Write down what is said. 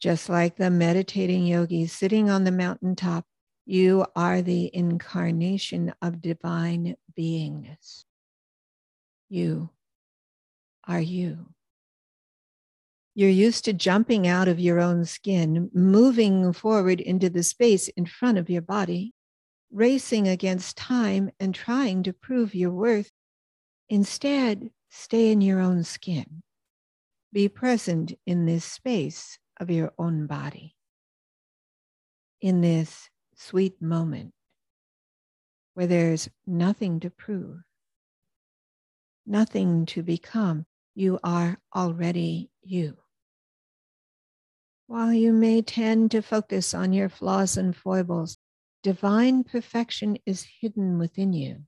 Just like the meditating yogi sitting on the mountaintop, you are the incarnation of divine beingness. You are you. You're used to jumping out of your own skin, moving forward into the space in front of your body, racing against time and trying to prove your worth. Instead, stay in your own skin. Be present in this space of your own body, in this sweet moment where there's nothing to prove, nothing to become. You are already you. While you may tend to focus on your flaws and foibles, divine perfection is hidden within you.